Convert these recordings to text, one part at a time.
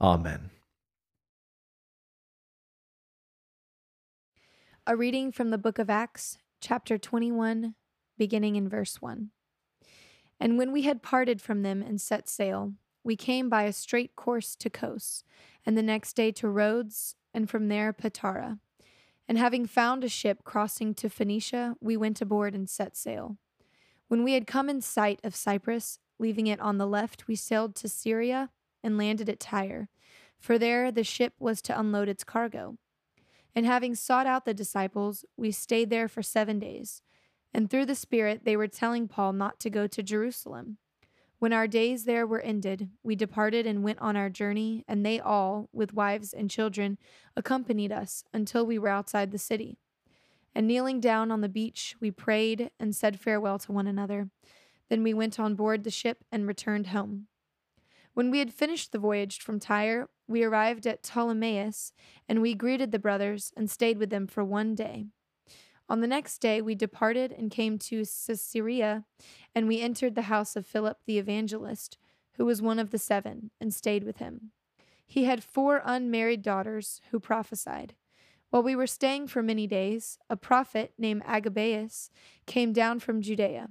Amen. A reading from the book of Acts, chapter 21, beginning in verse 1. And when we had parted from them and set sail, we came by a straight course to Kos, and the next day to Rhodes, and from there Patara. And having found a ship crossing to Phoenicia, we went aboard and set sail. When we had come in sight of Cyprus, Leaving it on the left, we sailed to Syria and landed at Tyre, for there the ship was to unload its cargo. And having sought out the disciples, we stayed there for seven days. And through the Spirit, they were telling Paul not to go to Jerusalem. When our days there were ended, we departed and went on our journey, and they all, with wives and children, accompanied us until we were outside the city. And kneeling down on the beach, we prayed and said farewell to one another. Then we went on board the ship and returned home. When we had finished the voyage from Tyre, we arrived at Ptolemais, and we greeted the brothers and stayed with them for one day. On the next day, we departed and came to Caesarea, and we entered the house of Philip the evangelist, who was one of the seven, and stayed with him. He had four unmarried daughters who prophesied. While we were staying for many days, a prophet named Agabus came down from Judea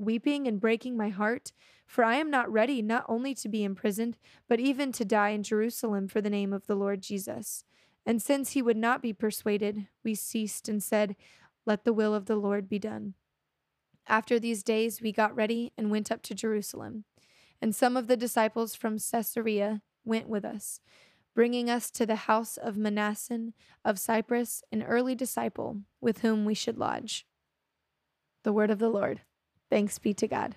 Weeping and breaking my heart? For I am not ready not only to be imprisoned, but even to die in Jerusalem for the name of the Lord Jesus. And since he would not be persuaded, we ceased and said, Let the will of the Lord be done. After these days, we got ready and went up to Jerusalem. And some of the disciples from Caesarea went with us, bringing us to the house of Mnason of Cyprus, an early disciple, with whom we should lodge. The word of the Lord. Thanks be to God.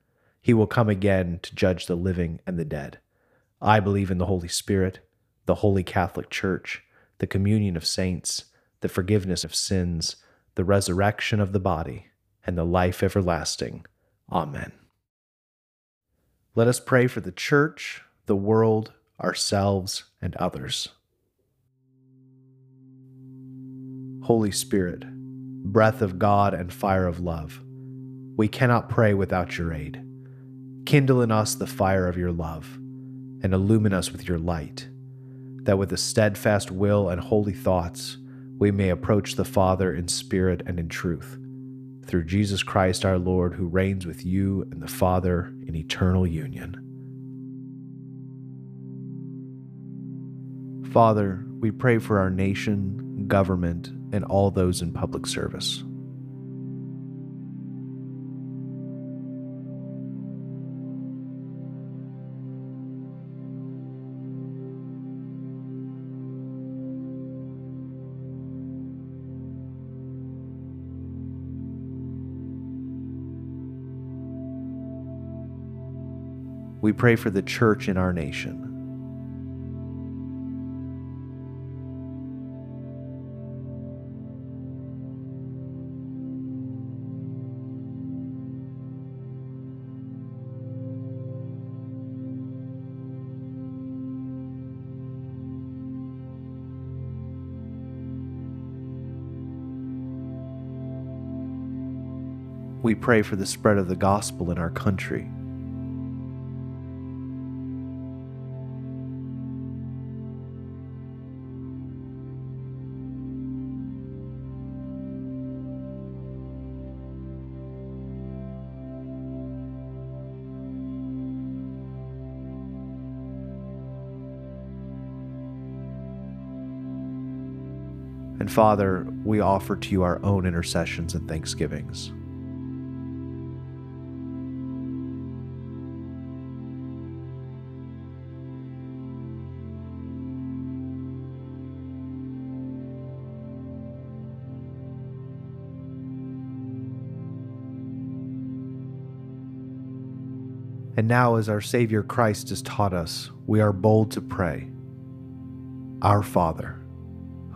He will come again to judge the living and the dead. I believe in the Holy Spirit, the Holy Catholic Church, the communion of saints, the forgiveness of sins, the resurrection of the body, and the life everlasting. Amen. Let us pray for the church, the world, ourselves, and others. Holy Spirit, breath of God and fire of love. We cannot pray without your aid. Kindle in us the fire of your love, and illumine us with your light, that with a steadfast will and holy thoughts we may approach the Father in spirit and in truth, through Jesus Christ our Lord, who reigns with you and the Father in eternal union. Father, we pray for our nation, government, and all those in public service. We pray for the church in our nation. We pray for the spread of the gospel in our country. And Father, we offer to you our own intercessions and thanksgivings. And now, as our Savior Christ has taught us, we are bold to pray Our Father,